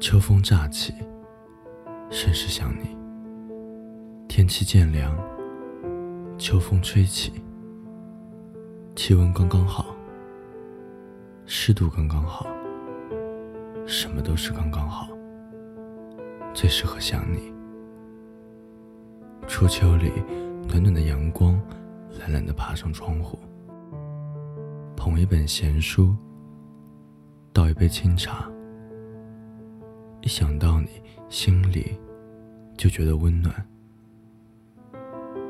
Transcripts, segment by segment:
秋风乍起，甚是想你。天气渐凉，秋风吹起，气温刚刚好，湿度刚刚好，什么都是刚刚好，最适合想你。初秋里，暖暖的阳光懒懒地爬上窗户，捧一本闲书，倒一杯清茶。一想到你，心里就觉得温暖。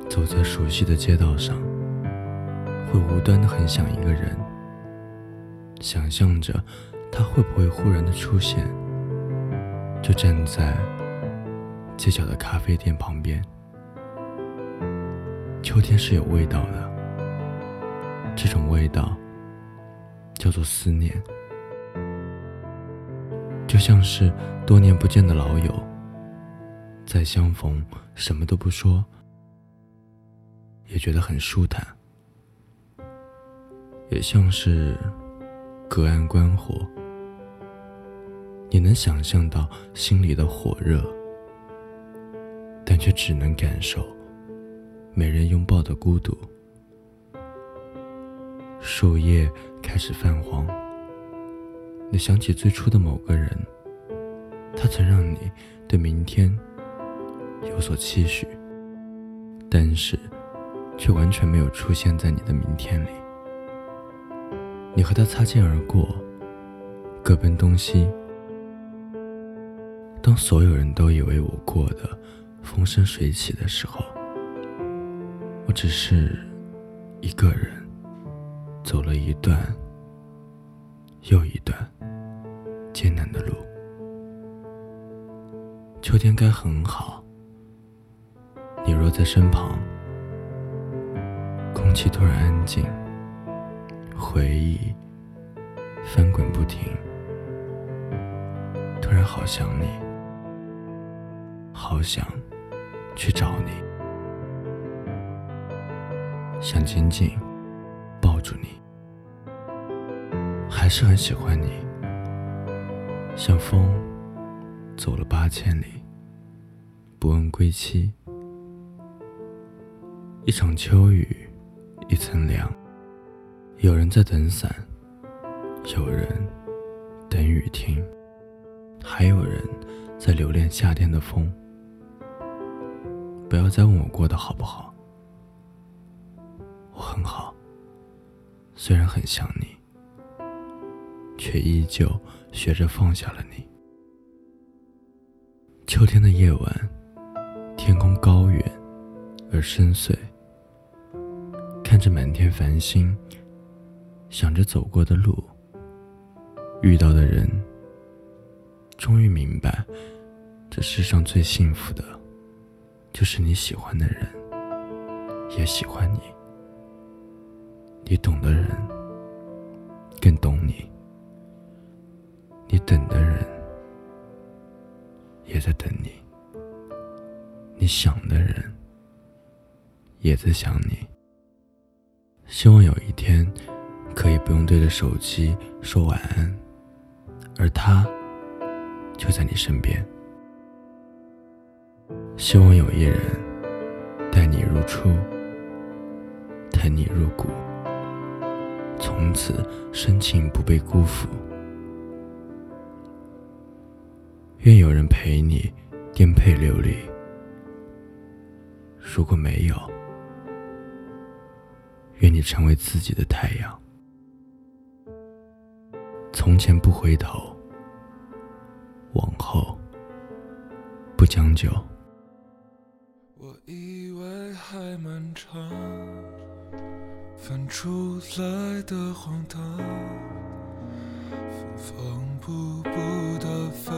走在熟悉的街道上，会无端的很想一个人，想象着他会不会忽然的出现，就站在街角的咖啡店旁边。秋天是有味道的，这种味道叫做思念。就像是多年不见的老友，再相逢，什么都不说，也觉得很舒坦；也像是隔岸观火，你能想象到心里的火热，但却只能感受没人拥抱的孤独。树叶开始泛黄。你想起最初的某个人，他曾让你对明天有所期许，但是却完全没有出现在你的明天里。你和他擦肩而过，各奔东西。当所有人都以为我过得风生水起的时候，我只是一个人走了一段又一段。艰难的路，秋天该很好。你若在身旁，空气突然安静，回忆翻滚不停，突然好想你，好想去找你，想紧紧抱住你，还是很喜欢你。像风，走了八千里，不问归期。一场秋雨，一层凉。有人在等伞，有人等雨停，还有人在留恋夏天的风。不要再问我过得好不好，我很好，虽然很想你。却依旧学着放下了你。秋天的夜晚，天空高远而深邃。看着满天繁星，想着走过的路，遇到的人，终于明白，这世上最幸福的，就是你喜欢的人，也喜欢你。你懂的人，更懂你。你等的人也在等你，你想的人也在想你。希望有一天可以不用对着手机说晚安，而他就在你身边。希望有一人待你如初，疼你入骨，从此深情不被辜负。愿有人陪你颠沛流离。如果没有，愿你成为自己的太阳。从前不回头，往后不将就。我以为还漫长，翻出来的荒唐，的飞。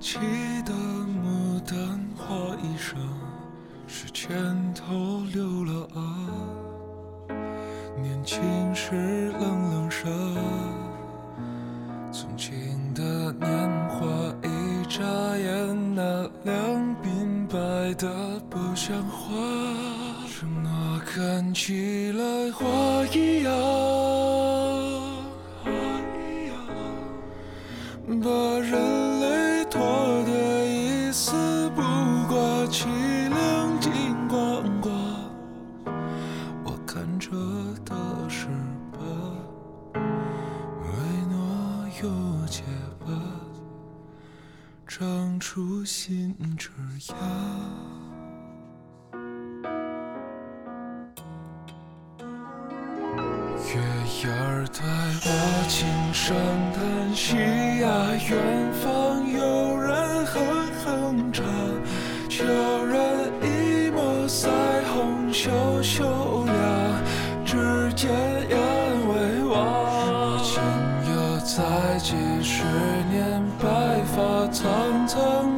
记得牡丹花衣裳，是前头留了啊。年轻时冷冷傻，从前的年华一眨眼，那两鬓白的不像话。承诺看起凄凉尽光挂。我看着的是吧，唯诺有结巴，长出新枝桠。月牙儿带我轻声叹息呀，远年，白发苍苍，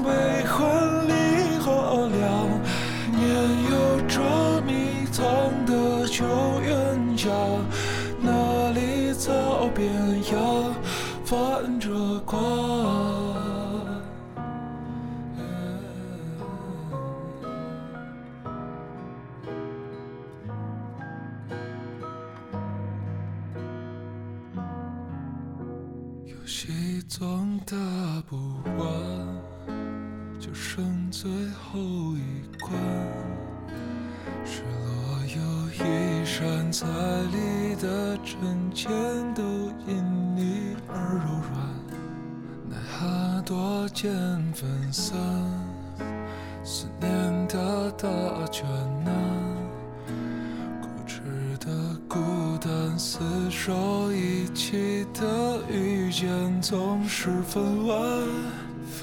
最后一关。失落又一闪彩里的针尖都因你而柔软，奈何多见分散，思念的大卷难，固执的孤单，厮守一起的遇见总是分完，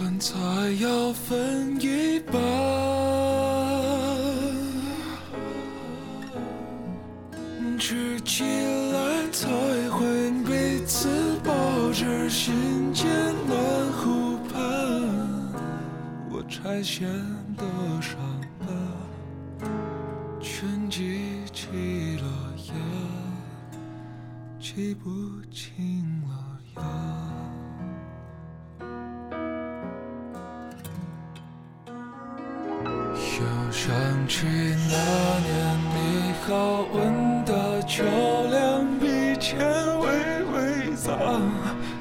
饭菜要分一半。吃起来才会彼此抱着心间暖湖畔。我拆线的伤疤，全记起了呀，记不清了呀。想起那年你好吻的秋凉，鼻尖微微脏，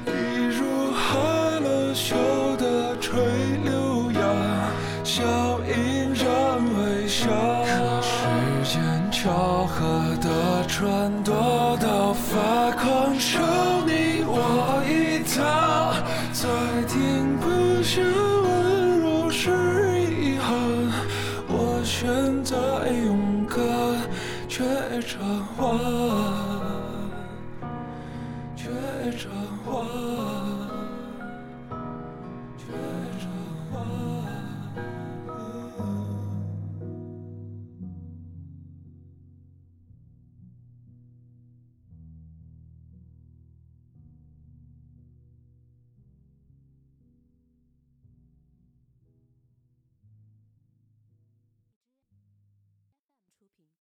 一如害了羞的吹柳芽，笑盈然微笑。可世间巧合的船多到发着勇敢，却成花。